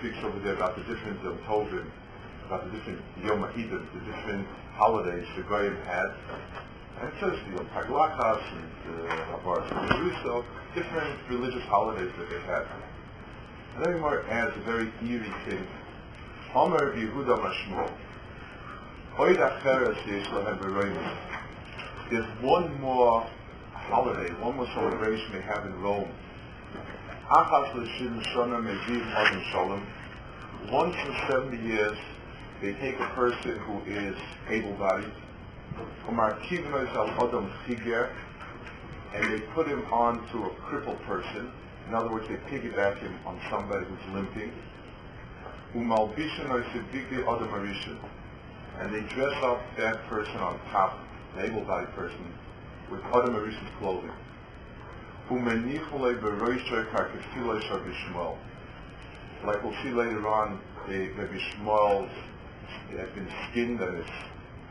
speaks over there about the different Yom Tovim, about the different Yom Ha'edim, the different holidays the Goyim had. And uh, it says the Yom Taglachas and the Habar Jerusalem, different religious holidays that they had. And then Gemara adds a very eerie thing. Omer Yehuda Mashmo. Oid Acheres Yesh Lahem Beroinim. There's one more holiday, one more celebration they have in Rome. Achas L'Shim Shona Meziv Adam Shalom. Once in 70 years, they take a person who is able-bodied, and they put him onto a crippled person. In other words, they piggyback him on somebody who's limping. And they dress up that person on top, able-bodied person, with Adam Arishan's clothing. Like we'll see later on, the Rabbi Shmuel had been skinned and his,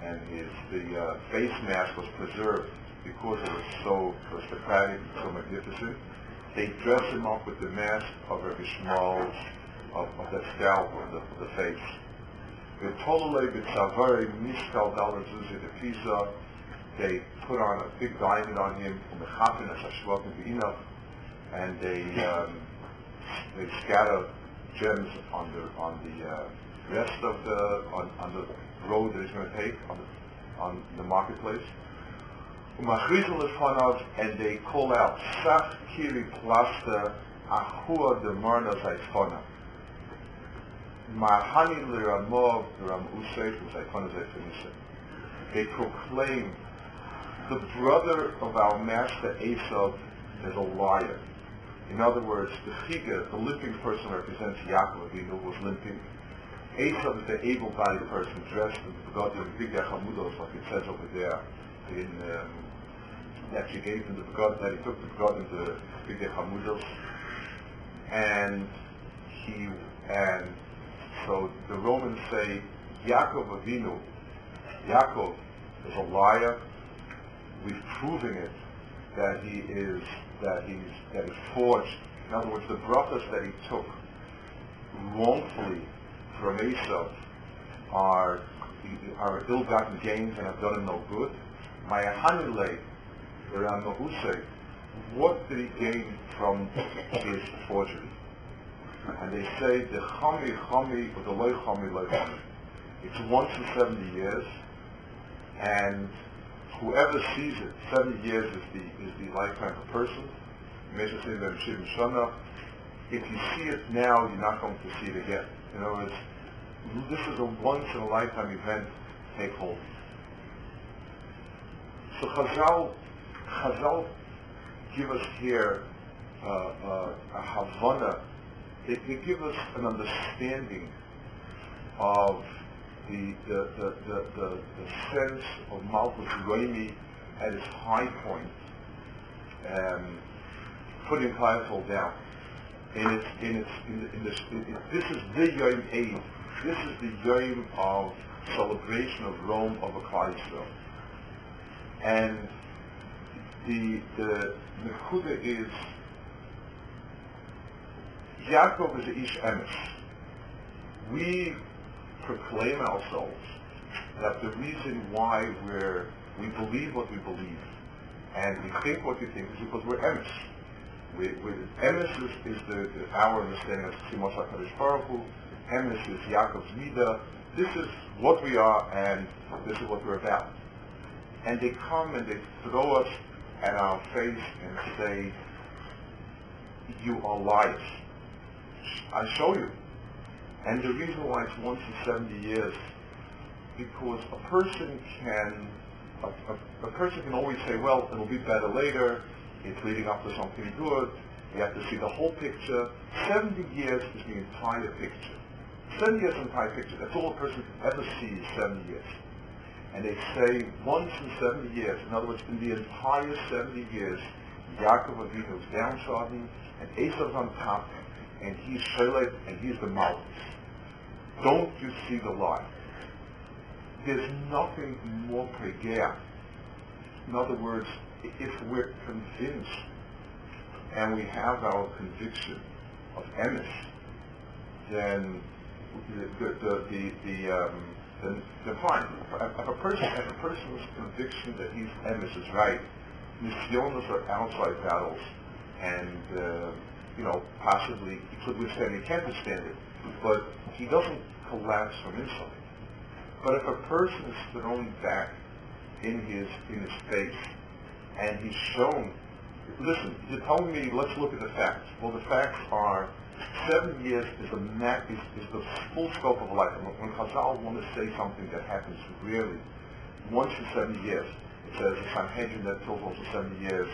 and his, the uh, face mask was preserved because it was so aristocratic and so magnificent. They dress him up with the mask of Rabbi Shmuel's, of, of the scalp, of the, of the face. V'tolole b'tzavari miskal dalar zuzi the pisa. They put on a big diamond on him, umechafin as hashvotim v'inav, and they um, they scatter gems on the on the uh, rest of the on, on the road that he's going to take on the on the marketplace. And they call out sach kiri plasta ahua de marna zayfona. Mahani liramov ram usay zayfona zayfinisha. They proclaim the brother of our master Esav is a liar. In other words, the chiga, the limping person represents Yaakov, he was limping. Esav is the able-bodied person dressed in the begotten bigger chamudos, like it says over there in um, that she gave him the begotten, that he took the begotten to bigger and he and so the Romans say Yaakov Avinu, Yaakov is a liar. We've proven it that he is that he's that he's forged. In other words, the brachas that he took wrongfully from Esau are are ill-gotten gains and have done him no good. My Hanile, around Mahuse, what did he gain from his forgery? And they say the chami chami or the loy chami loy chami. It's once in 70 years, and whoever sees it, 70 years is the is the lifetime of a person. If you see it now, you're not going to see it again. In other words, this is a once in a lifetime event. Take hold. So Chazal, Chazal give us here uh, uh, a Havana. They, they give us an understanding of the, the, the, the, the, the sense of Malchus Roimi at its high point, um, putting Kleinfeld down. And it's, in its, in, the, this, this is the Yom Eid. This is the Yom of celebration of Rome of a Kleisville. And the, the Nekuda is, Yaakov is a Ish Emes. We proclaim ourselves that the reason why we're, we believe what we believe and we think what we think is because we're emes. We, emes is, is the, the, our understanding of Tzimos HaKadosh Baruch Hu. Emes is Yaakov's Midah. This is what we are and this is what we're about. And they come and they throw us at our face and say, you are liars. I show you. And the reason why it's once in 70 years, because a person can, a, a, a, person can always say, well, it'll be better later, it's leading up to something good, you have to see the whole picture. 70 years is the entire picture. 70 years is the entire picture. That's all a person can ever see is 70 years. And they say once in 70 years, in other words, in the entire 70 years, Yaakov Avinu is downtrodden, and Esau's on top, and he's Shelet, and he's the Malchus. Don't you see the light? There's nothing more pregea. In other words, if we're convinced and we have our conviction of emes, then the the the, the um, then, then fine. If a person if a person's conviction that he's emes is right, nisyonos are outside battles, and uh, you know possibly he could withstand. It, he can't withstand it, but he doesn't collapse from inside. But if a person is thrown back in his in his face, and he's shown, listen, you're telling me let's look at the facts. Well, the facts are seven years is the ma- is, is the full scope of life. When, Chazal want to say something that happens rarely, once in seven years, it says a Sanhedrin that fills also 70 years,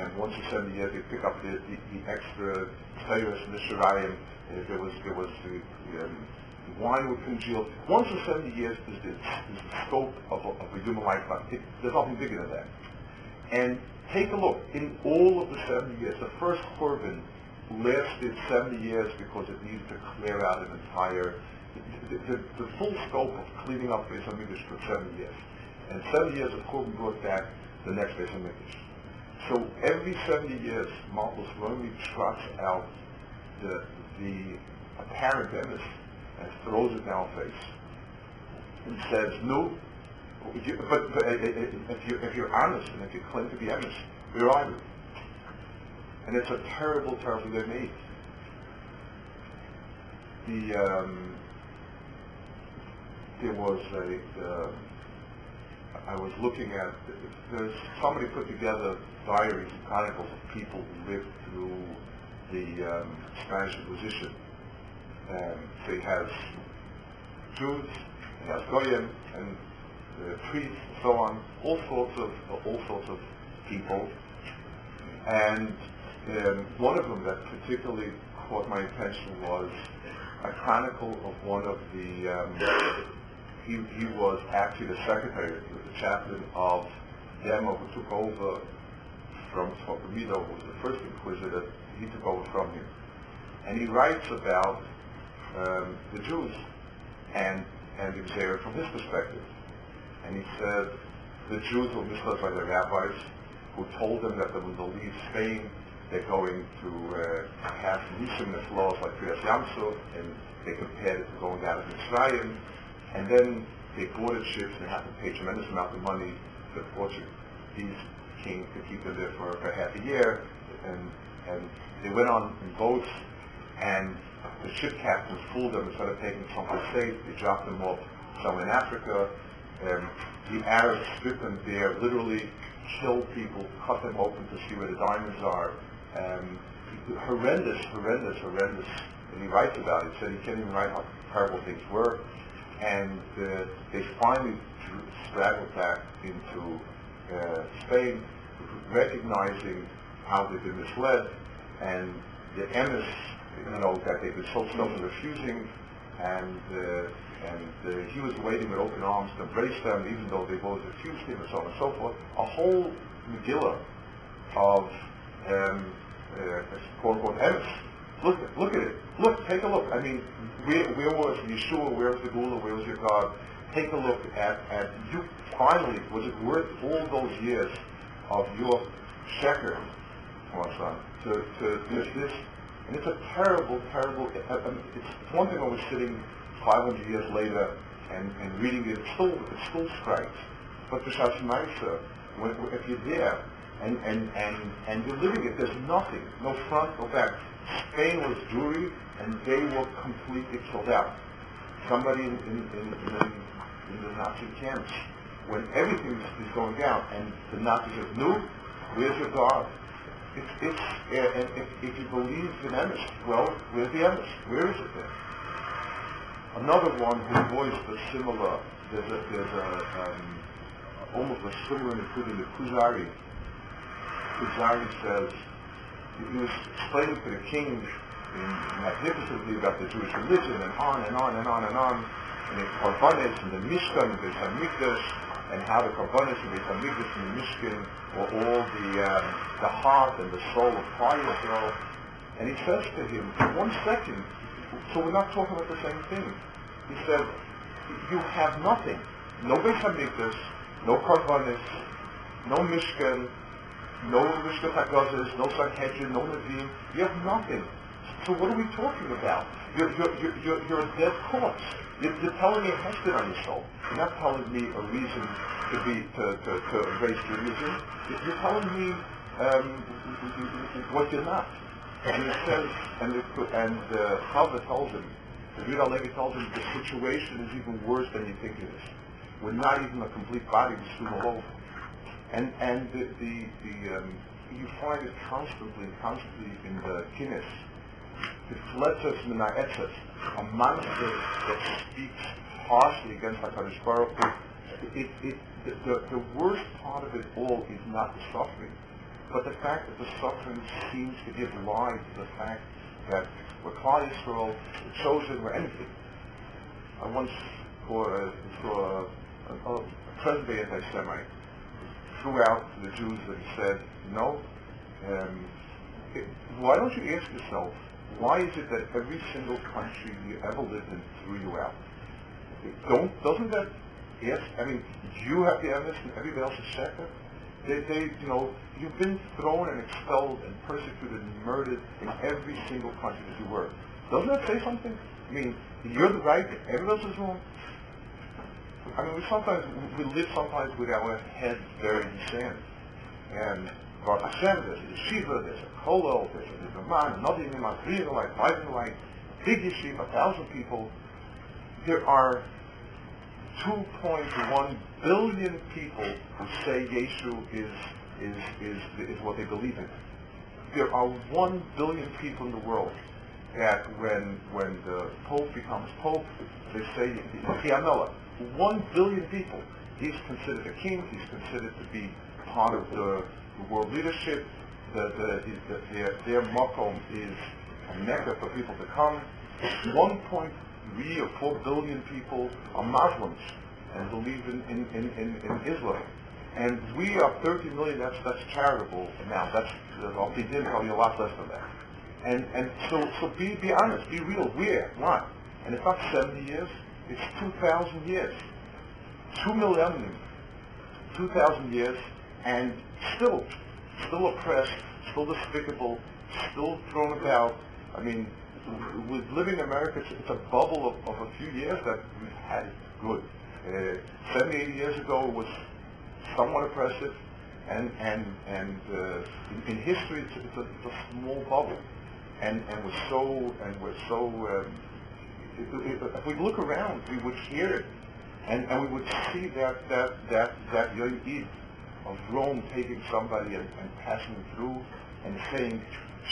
and once in 70 years they pick up the, the, the extra the Shirayim. Uh, there was there was the, the um, wine would congeal. Once in 70 years is the, is the scope of a, of a human lifetime. It, there's nothing bigger than that. And take a look. In all of the 70 years, the first Korban lasted 70 years because it needed to clear out an entire, the, the, the full scope of cleaning up Beis HaMikdash took 70 years. And 70 years of Korban brought back the next Beis HaMikdash. So every 70 years, Malchus slowly trots out the, the apparent emes and throws it down our face and says, no, but, but if, you, if you're honest and if you claim to be honest, where are you? And it's a terrible, terrible need. The, um, there was a, uh, I was looking at, there's somebody put together diaries and chronicles of people who lived through the um, Spanish Inquisition. Um, so he has Jews, he has Goyim, and uh, priests, and so on, all sorts of all sorts of people. And um, one of them that particularly caught my attention was a chronicle of one of the. Um, he, he was actually the secretary, the chaplain of Demo, who took over from who was the first inquisitor. He took over from him, and he writes about um, the Jews and and the Xer from his perspective. And he said the Jews were misled by their rabbis who told them that they when they leave Spain, they're going to uh, have Nishimis laws like Kriyas Yamsuf, and they compared it to going out of Mitzrayim. And then they boarded ships and had to pay tremendous amount of money to the Portuguese to keep them there for, for half a year. And, and they went on in boats, and the ship captains fooled them instead of taking them someplace safe. They dropped them off somewhere in Africa. Um, the Arabs stripped them there, literally killed people, cut them open to see where the diamonds are. Um, horrendous, horrendous, horrendous. And he writes about it. He said he can't even write how terrible things were. And uh, they finally straggled back into uh, Spain, recognizing how they've been misled, and the emes, you know, that they've been so self-refusing, and uh, and uh, he was waiting with open arms to embrace them, even though they both refused him, and so on and so forth. A whole Megillah of um, uh, quote unquote emes. Look, look at it. Look, take a look. I mean, where, where was Yeshua? Where was the Gula? Where was your God? Take a look at, at you. Finally, was it worth all those years of your sheker, son, to, to this, this? And it's a terrible, terrible. I mean, um, it's one thing when we're sitting 500 years later and, and reading it, it still, it still strikes. But Shashmaisa, when, if you're there and, and, and, and you're living it, there's nothing, no front, no back. Spain was Jewry, and they were completely killed out. Somebody in, in, in, in, in the Nazi camps, when everything is going down, and the Nazis said, no, where's your God? It's, uh, and if, if you believe in emes, well, where's the emes? Where is it then? Another one who voiced a similar, there's a, there's a, um, almost a similar including the Kuzari. Kuzari says, he was explaining to the king magnificently about the Jewish religion and on and on and on and on, and the Karbanis and the Mishkan and the Hamikdash, and how the Karbanis and the Hamikdash and the Mishkan were all the, um, the heart and the soul of Israel. And he says to him, one second, so we're not talking about the same thing. He said, you have nothing. No Beis HaMikdash, no Karbanis, no Mishkan, no Rishka Tagazas, no Sanhedrin, no Navim. You have nothing. So what are we talking about? You're, you're, you're, you're a dead corpse. You're, you're telling me a hesed on your soul. You're not telling me a reason to be to, to, to embrace Judaism. You're telling me um, what you're not. And it says, and the, and uh, Chaver tells him, the Yudah Levi tells him, the situation is even worse than you think it is. We're not even a complete body, we're soon all. And and the the, the um, you find it constantly, constantly in the Guinness. The fletzes minaetzes, a monster that speaks harshly against HaKadosh Baruch Hu. It, it, the, the, the worst part of it all is not the suffering, but the fact that the suffering seems to give lie to the fact that we're Klal Yisrael, the chosen, we're anything. I once saw a, saw a, a, a present-day anti-Semite threw out to the Jews that said, no, um, it, why don't you ask yourself, why is it that every single country you ever lived in threw you out? Don't, doesn't that yes I mean, you have the evidence and everybody else is separate? They, they, you know, you've been thrown and expelled and persecuted and murdered in every single country that you were. Doesn't that say something? I mean, you're the right, everybody else is wrong. I mean, we sometimes we live sometimes with our heads buried in sand. And Baruch Hashem, there's a yeshiva, there's a kollel, there's a imam, three in the light, big yeshiva, a thousand people. There are 2.1 billion people who say Yeshu is, is, is, is what they believe in. There are 1 billion people in the world that when, when the Pope becomes Pope, they say Kiamela. 1 billion people. He's considered a king. He's considered to be part of the, the world leadership. The, the, the, their, their makom is a mecca for people to come. 1.3 or 4 billion people are Muslims and believe in, in, in, in, Islam. And we are 30 million, that's, that's charitable now. That's, uh, I'll be probably a lot less than that. And, and so, so be, be honest, be real. Where? What? And it's not 70 years, it's 2,000 years. Two millennium, 2,000 years, and still, still oppressed, still despicable, still thrown about. I mean, with living in America, it's, it's a bubble of, of, a few years that we've had good. Uh, 70, 80 years ago, was somewhat oppressive, and and and uh, in, in, history, it's, it's, a, it's, a, small bubble, and and we're so and we're so. Um, if we look around, we would hear it, and, and we would see that that that that Yoid of Rome taking somebody and, and passing through and saying,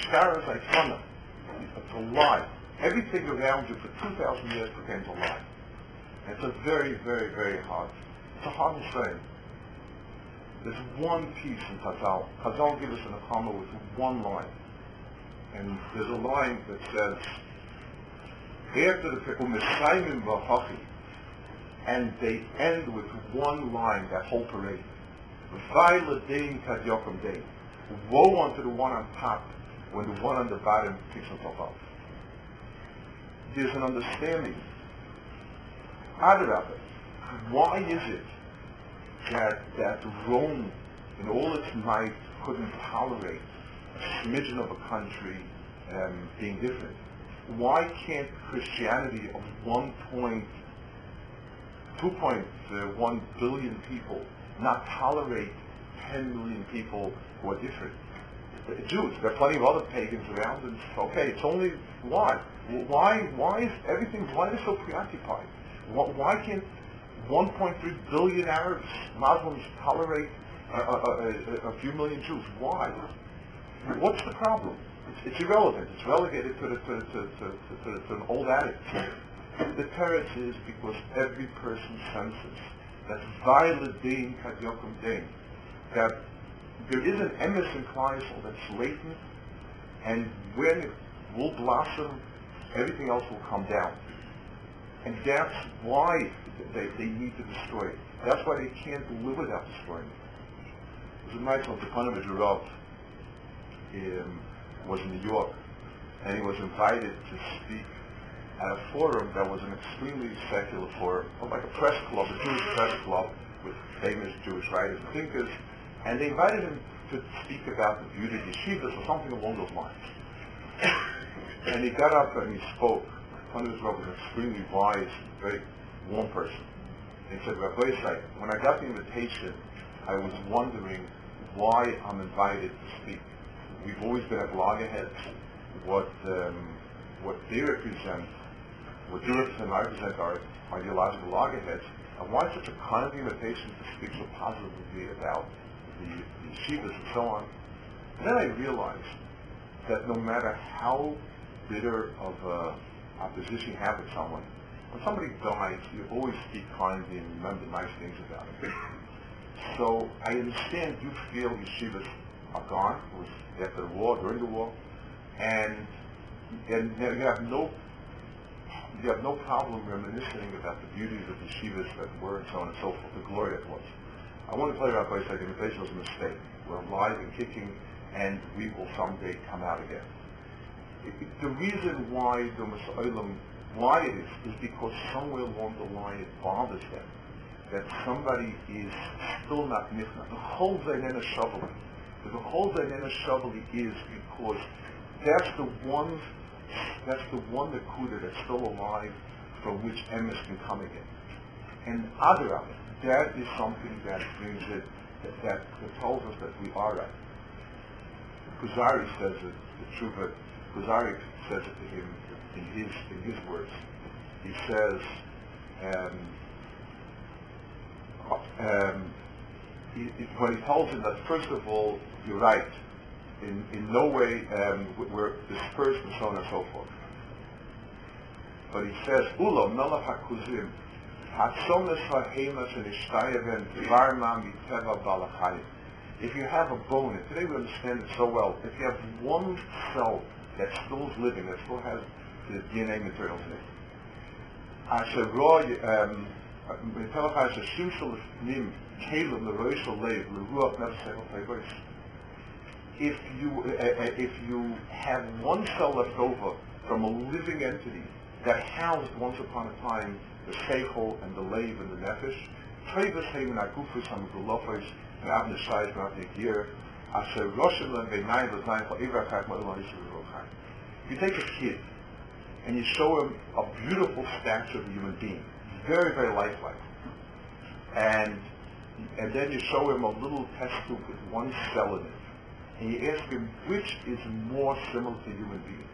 "Shkaras Aifana," it's a lie. Everything around you for 2,000 years became a lie. It's a very, very, very hard. It's a hard thing. There's one piece in Chazal. Chazal gives us an akama with one line. And there's a line that says, after the Mesayim Vahachi, and they end with one line, that whole parade. Vailadein Kadyokum Dein. Woe unto the one on top when the one on the bottom picks himself up. There's an understanding. Adarabah, why is it that, that Rome, in all its might, couldn't tolerate a smidgen of a country um, being different? why can't Christianity of 1.2.1 billion people not tolerate 10 million people who are different? The Jews, there are plenty of other pagans around, and okay, it's only why? Why? Why is everything? Why are so preoccupied? Why can't 1.3 billion Arabs, Muslims tolerate a, a, a, a few million Jews? Why? What's the problem? It's, it's irrelevant. It's relegated to, the, to, to, to, an old adage. The teretz is because every person senses that violet dein kadyokum dein, that there is an emes in Kleisel that's latent, and when it will blossom, everything else will come down. And that's why they, they need to destroy it. That's why they can't live without destroying it. There's a nice one, Rav. Um, was in New York, and he was invited to speak at a forum that was an extremely secular forum, like a press club, a Jewish press club with famous Jewish writers and thinkers, and they invited him to speak about the beauty of yeshivas or something along those lines. and he got up and he spoke. Tony was an extremely wise, very warm person. And he said, Rabbi Isai, when I got the invitation, I was wondering why I'm invited to speak. We've always been at loggerheads. What um, what they represent, what they represent, I represent are ideological loggerheads. And why such a kind of invitation to speak so positively about the, yeshivas and so on? And then I realized that no matter how bitter of a opposition you have with someone, when somebody dies, you always speak kindly and remember nice things about it. So I understand you feel yeshivas are gone. Was after the war, during the war, and and you have no you have no problem reminiscing about the beauties of the yeshivas that were and so on and so forth, the glory that was. I want to tell you about a place like invitation was a mistake. We're alive and kicking, and we will someday come out again. It, it, the reason why the Masa'olam, why it is, is because somewhere along the line it bothers them that somebody is still not nichna. The whole Zainena Shavali, the whole Zainena Shavali is because that's the one that's the one Nakuda that's still alive from which emes can come again. And Adra, that is something that brings it, that, that, that tells us that we are right. Kuzari says it, the Truva, Kuzari says it to him in his, in his words. He says, um, um, he, when he tells him that, first of all, you're right, in, in no way um, were dispersed and so on and so forth. But he says, Ulam nala hakuzim, hatzonis hahemas and ishtayeven varma miteva balachayim. If you have a bone, and today we understand it so well, if you have one cell that still is living, that still has the DNA material in it, asher raw, um, miteva chayas, a sushal nim, kelim, the roishal lev, the ruach nefsechel, the roishal, if you uh, if you have one cell left over from a living entity that housed once upon a time the seichel and the lave and the nefesh, treves heim and agufus and gulofos and avne shayis and avne gir, asher roshim len beinayim v'zayim for ivrakach ma'ulan yisrael you take a kid and you show him a beautiful statue of a human being, very, very lifelike, and and then you show him a little test tube with one cell in it, and you ask him which is more similar to human being,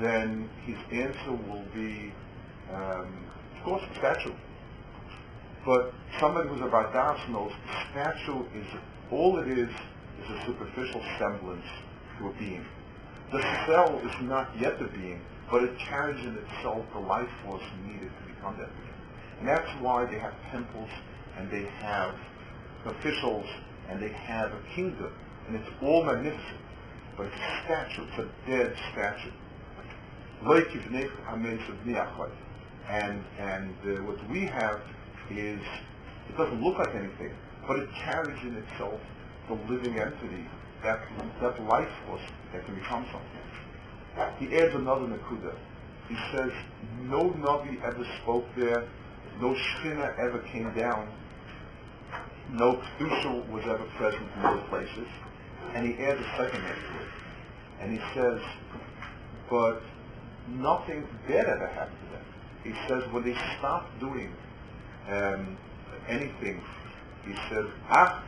then his answer will be, um, of course, a statue. But somebody who's about Das knows a statue is, all it is, is a superficial semblance to a being. The cell is not yet the being, but it carries in itself the life force needed to become that being. And that's why they have temples, and they have officials, and they have a kingdom and it's all magnificent, but it's a statue, it's a dead statue. And, and uh, what we have is, it doesn't look like anything, but it carries in itself the living entity, that, that life force that can become something. He adds another nakuda. He says, no Navi ever spoke there, no Shekhinah ever came down, no Kedusha was ever present in those places and he adds a second next to it. And he says, but nothing bad ever happened to them. He says when they stopped doing um, anything, he says, Ach,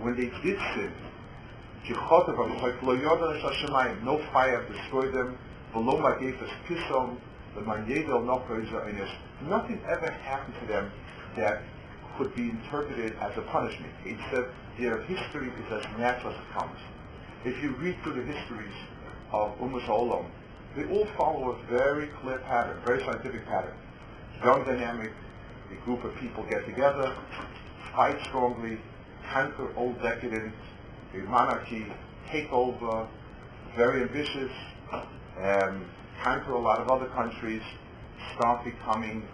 when they did sin, no fire destroyed them, nothing ever happened to them that could be interpreted as a punishment. Said their history is as natural as it comes. If you read through the histories of Ummah Olam, they all follow a very clear pattern, very scientific pattern. Young dynamic, a group of people get together, fight strongly, conquer old decadence, a monarchy, take over, very ambitious, um, conquer a lot of other countries, start becoming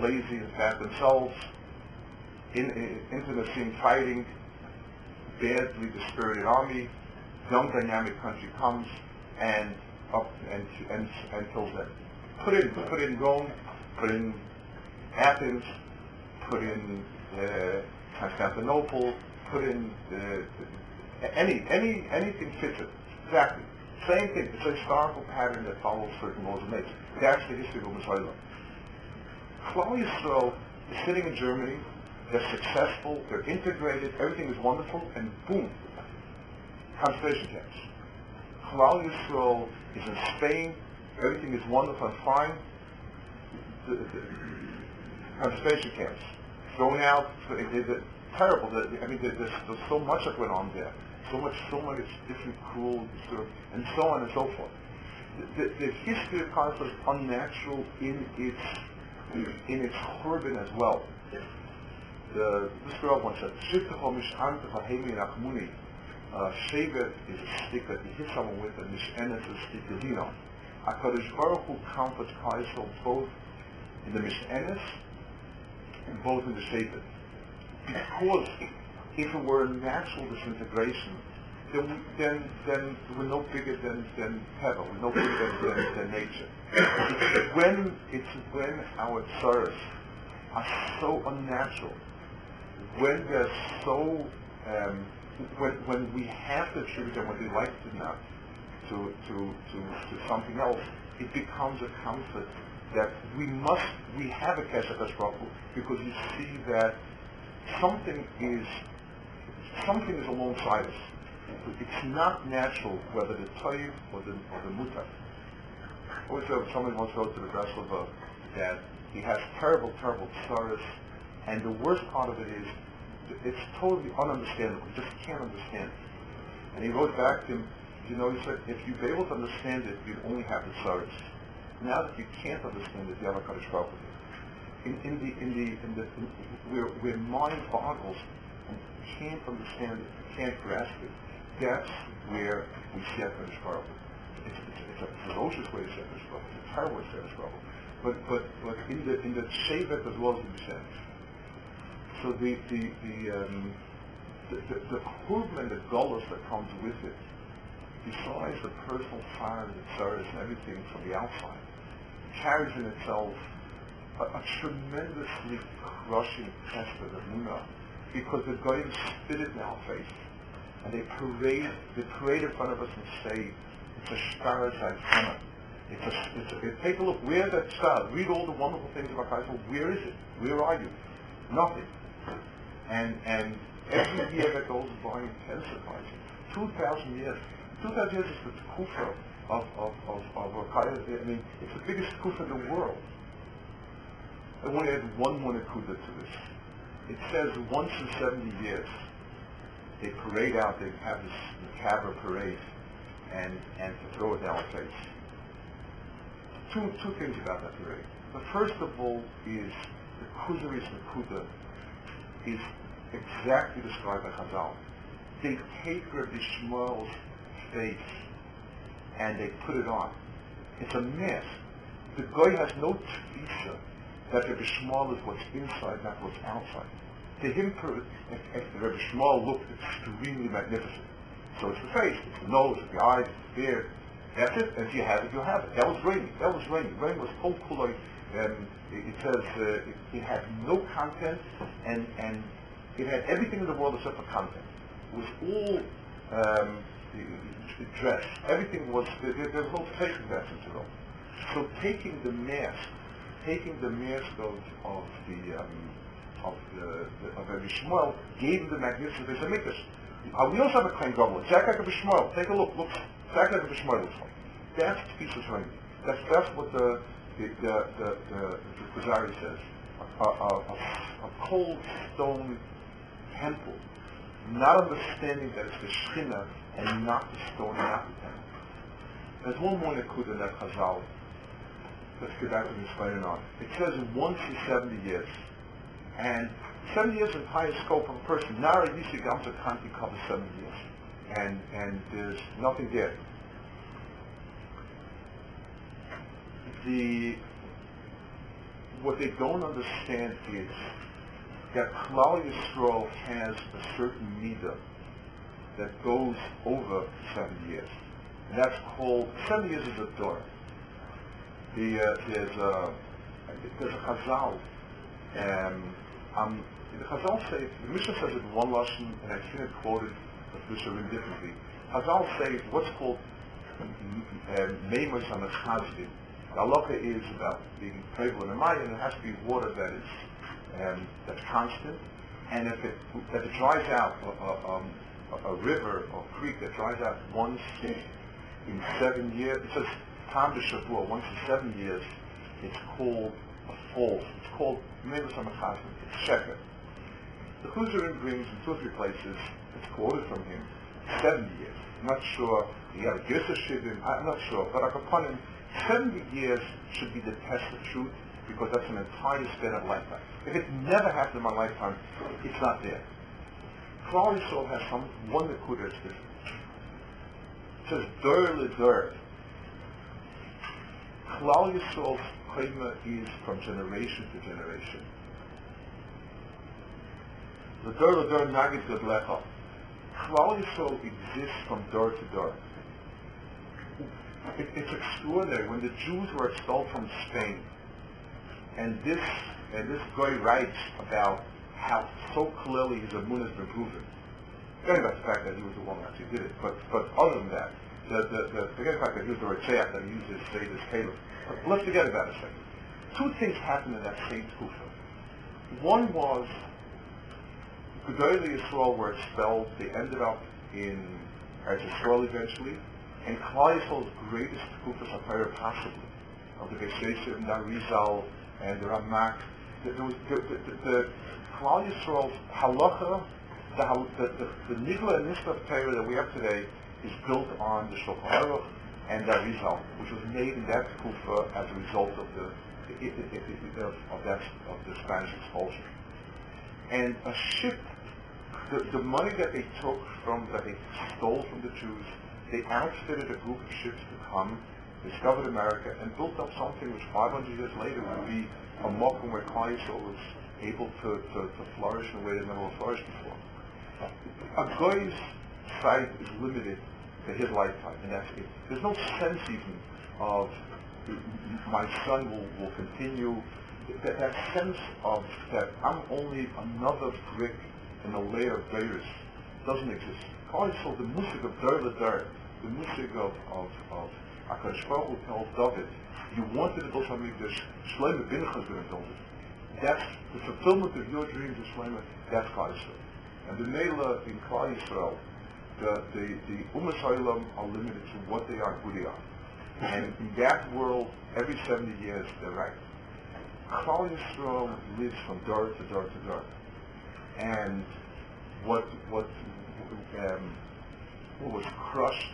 lazy and fat themselves, in, in, intimacy fighting, badly dispirited army, young dynamic country comes and up and and and kills them. Put in put in Rome, put in Athens, put in uh, Constantinople, put in uh, any, any, anything fits it. Exactly. Same thing. It's a historical pattern that follows certain laws of nature. That's the history of Messiah. Klal Yisrael is sitting in Germany. They're successful. They're integrated. Everything is wonderful. And boom, concentration camps. Klal Yisrael is in Spain. Everything is wonderful and fine. The, the, concentration camps. Thrown out. It, terrible. I mean, there's, there's so much that went on there. So much, so many different cruel, sort of, and so on and so forth. The, the, the history of Klal is unnatural in its in its urban as well. The, this girl once said, "Shiftecho mish'antecha hemi nachmuni." Uh, shevet is a stick that you hit someone with, and mish'enes is a stick that you know. HaKadosh Baruch Hu comforts Klal both in the mish'enes and both in the shevet. Because if it were a natural disintegration, then, then, then we're no bigger than, than heaven, we're no bigger than, than, than nature. It's when, it's when our tsaras are so unnatural, when they're so, um, when, when we have to attribute them, whether we like it or not, to, to, to, to something else, it becomes a comfort that we must, we have a Baruch because you see that something is something is alongside us. It's not natural whether the toiv or the or the mutar. Always if somebody wants to to the Breslova that he has terrible, terrible tsaras, and the worst part of it is it's totally ununderstandable. He just can't understand it. And he wrote back to him, you know, he said, if you'd be able to understand it, you'd only have the tsaras. Now that you can't understand it, you have a Kaddish Baruch in, in the in the in the in, where where mind boggles and can't understand it, can't grasp it. That's where we see Hakadosh Baruch it's, it's, it's a ferocious way to see Hakadosh Baruch It's a terrible way to see Hakadosh Baruch But but but in the in the shevet as well as in the sense. So the the the um, the, the, and the gullus that comes with it, besides the personal fire and the service and everything from the outside, carries in itself a, a tremendously crushing test of the Emunah because the goyim spit it in our face and they parade they parade in front of us and say it's a star Zaitana. It's a, it's a, take a look, where's that star? Read all the wonderful things about Christ. Where is it? Where are you? Nothing. And and every year that goes by intensifies. Two thousand years. Two thousand years is the kufa of of of, of, I mean, it's the biggest kufa in the world. I want to add one more nakuda to this. It says once in 70 years, they parade out, they have this macabre parade, and, and to throw it down our face. Two, two things about that parade. The first of all is the Kuzaris Nakuda is exactly described by Chazal. They take Rabbi Shmuel's face and they put it on. It's a mess. The guy has no tfisa that Rabbi Shmuel is what's inside, not what's outside. To him, Rabbi Shmuel looked extremely magnificent. So it's the face, it's the nose, it's the eyes, it's the beard. That's it. And if you have it, you have it. That was raining. That was raining. Rain was cold, cool. Um, it says uh, it, it, had no content, and and it had everything in the world except for content. It was all um, dress. Everything was there, there was no face investment at all. So taking the mask taking the mask of, of the um, of the, the of Rabbi Shmuel gave the magnificent Beis Hamikdash. Uh, we also have a claim double. Exactly like Rabbi Shmuel. Take a look. Looks exactly like Rabbi Shmuel looks like. That's Tfisas Ring. That's that's what the the the the, the, the says. A, a, a, a cold stone temple, not understanding that it's the Shechina and not the stone, not the temple. There's one more Nakuda that Chazal let's get back to the explaining on. It says once in 70 years. And 70 years is the highest scope of a person. Nara Gamsa Kanti covers 70 years. And, and there's nothing there. The, what they don't understand is that Klal Yisrael has a certain midah that goes over 70 years. And that's called, 70 years is a door the, uh, there's a there's a chazal. Um, I'm The Chazal say, the Mishnah says it in one lesson, and I've seen it quoted Rim differently. Chazal say what's called Meimus on the Chazdim. The is about being prevalent in Maya, and it has to be water that is um, that's constant. And if it if it dries out, a, um, a, river or creek that dries out once in seven years, it says Tam Shavua, once in seven years, it's called a fall. It's called the Chazdim. It's sheker. The Chuzarim brings in two or three places, it's quoted from him, 70 years. I'm not sure, he a Gersa Shivim, I'm not sure, but I upon him, 70 years should be the test of truth because that's an entire span of lifetime. If it never happened in my lifetime, it's not there. Klal Yisrael has some Nakuda that's different. It says, Dur le Dur. Klal Yisrael's is from generation to generation. The Dur le Dur Nagid Gadlecha. Klal Yisrael exists from door to door. It, it's extraordinary. When the Jews were expelled from Spain, and this and this guy writes about how so clearly his amun has been proven. Forgetting about the fact that he was the one who actually did it, but but other than that, the the, the forget the fact that he was the Ritzayach that used his state as caliph. But let's forget about it a second. Two things happened in that same kufa. One was Gedolei Yisrael were expelled. They ended up in Eretz Yisrael eventually, and Klal Yisrael's greatest kufa sapphire possibly of the Yosef and the Arizal and the. The, the, the, Klal Yisrael's halacha, the, the, the, the Nigla and Nisbah Torah that we have today is built on the Shulchan Aruch and the Arizal, which was made in that kufa as a result of the of, of that of the Spanish expulsion. And a ship the, the money that they took from, that they stole from the Jews, they outfitted a group of ships to come, discovered America, and built up something which 500 years later would be a Mokum where Klal was able to, to, to flourish in a way that never flourished before. A guy's sight is limited to his lifetime, and that's it. There's no sense even of my son will, will continue. That, that sense of that I'm only another brick in a layer of Beirut doesn't exist. Also, the music of Dar Dar, the music of, of, of Baruch tells David, you wanted to build something that Shlomo Bincha is going to build it. That's the fulfillment of your dreams of Shlomo, that's Klal And the Mela in Klal Yisrael, the, the, the Umas are limited to what they are, who they are. And in that world, every 70 years, they're right. Klal Yisrael lives from door to door to door and what what um, what was crushed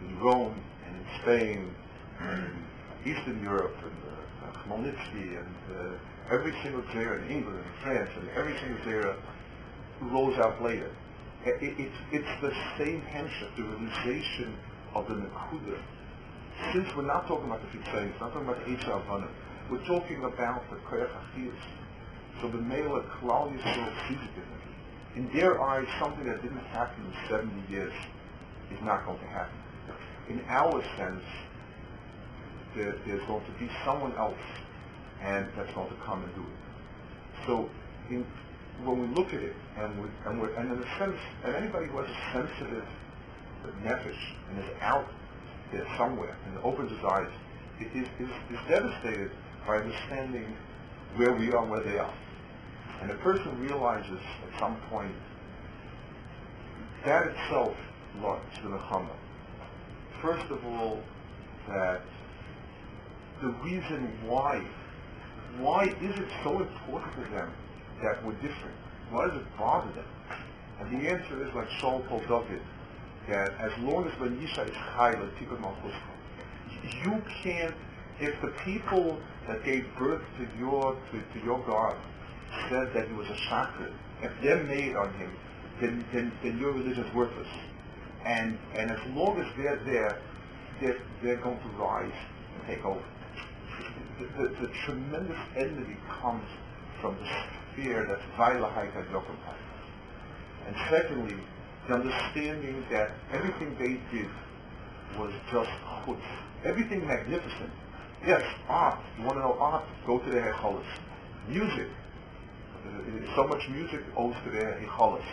in Rome and in Spain and Eastern Europe and uh, and uh, every single era in England and France and every single era rose out later. It, it, it's, the same hemshech, the realization of the Nakuda. Since we're not talking about the Fitzayin, not talking about the Eitzah we're talking about the Koyach so the male of Klal Yisrael sees it differently. In their eyes, something that didn't happen in 70 years is not going to happen. In our sense, there, there's going to be someone else and that's going to come and do it. So in, when we look at it, and, we, and, we're, and in a sense, and anybody who has a sensitive nefesh and is out there somewhere and opens his eyes, is, is, is devastated by understanding where we are where they are. And a person realizes at some point that itself launches the nechama. First of all, that the reason why, why is it so important to them that we're different? Why does it bother them? And the answer is like Saul told David, that as long as when is chai, you can't, if the people that gave birth to your, to, to your God said that he was a shakrid, if they're made on him, then, then, then your religion is worthless. And, and as long as they're there, they're, they're going to rise and take over. The, the, the tremendous enmity comes from the fear that's Vailahaita Yokampai. And secondly, the understanding that everything they did was just chutz. Everything magnificent. Yes, art. You want to know art? Go to the Hecholis. Music. So much music owes to their hicholis,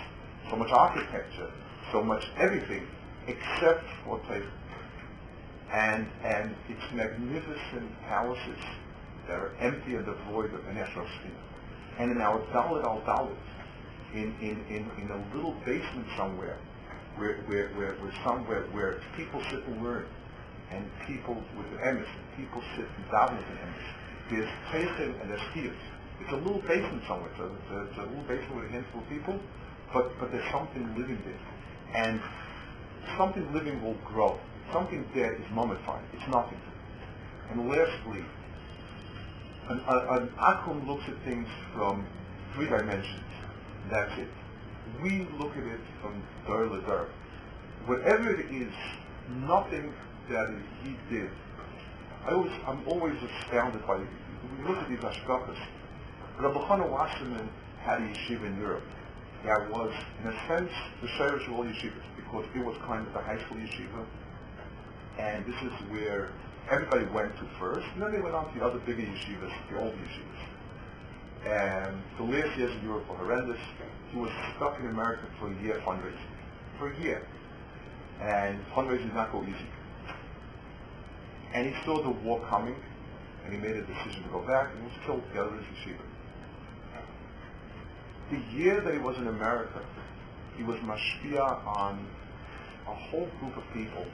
so much architecture, so much everything, except for Teichel. And, and its magnificent palaces that are empty and devoid of any Ashraspina. And in our Dalit al Dalit, in, in, in, in a little basement somewhere, where, where, where, where somewhere where people sit and learn, and people with emes, people sit and daven with emes. There's Teichel and there's Kiyos. It's a little basement somewhere. So it's a, it's a little basement with a handful of people, but, but there's something living there. And something living will grow. Something dead is mummified. It's nothing. And lastly, an, an Akum looks at things from three dimensions. That's it. We look at it from dor dor. Whatever it is, nothing that he did. I always, I'm always astounded by we look at these hashkafas, Rabbi Elchonon Wasserman had a yeshiva in Europe. That was, in a sense, the shirish of all yeshivas, because it was kind of the high school yeshiva, and this is where everybody went to first, and then they went on to the other bigger yeshivas, the old yeshivas. And the last years in Europe were horrendous. He was stuck in America for a year fundraising. For a year. And fundraising is not go easy. And he saw the war coming, and he made a decision to go back, and he was killed together with his yeshiva. The year that he was in America, he was mashpia on a whole group of people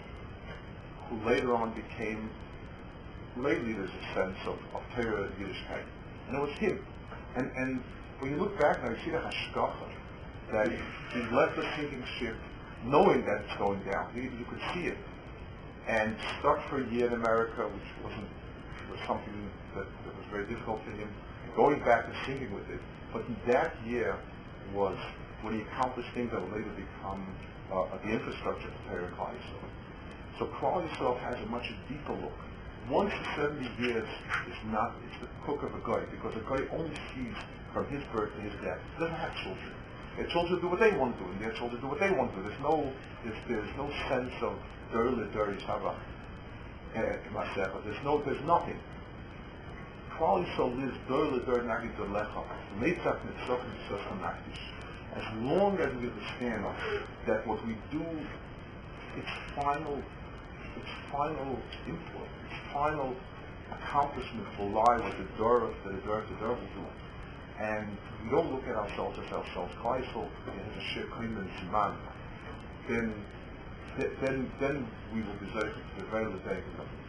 who later on became lay leaders, a sense of, of Torah Yiddishkeit. And it was him. And, and when you look back now, you see the hashkafa, that he left the sinking ship knowing that it's going down. You, could see it. And stuck for a year in America, which wasn't was something that, that was very difficult for him, going back and sinking with it. But that year was when he accomplished things that would later become uh, the infrastructure for Torah Klal So Klal Yisrael has a much deeper look. Once in 70 years is not, it's the cook of a goy, because a goy only sees from his birth to his death. He doesn't have children. Their children do what they want to do, and their children do what they want to do. There's no, there's, there's no sense of derle deri sabach. There's no, there's nothing. Klal. As long as we understand that what we do, its final, its final influence, its final accomplishment will lie with the door of the door the will do. And we don't look at ourselves as ourselves. Kleisel has a shir and siman. Then, then, then we will be to the very day of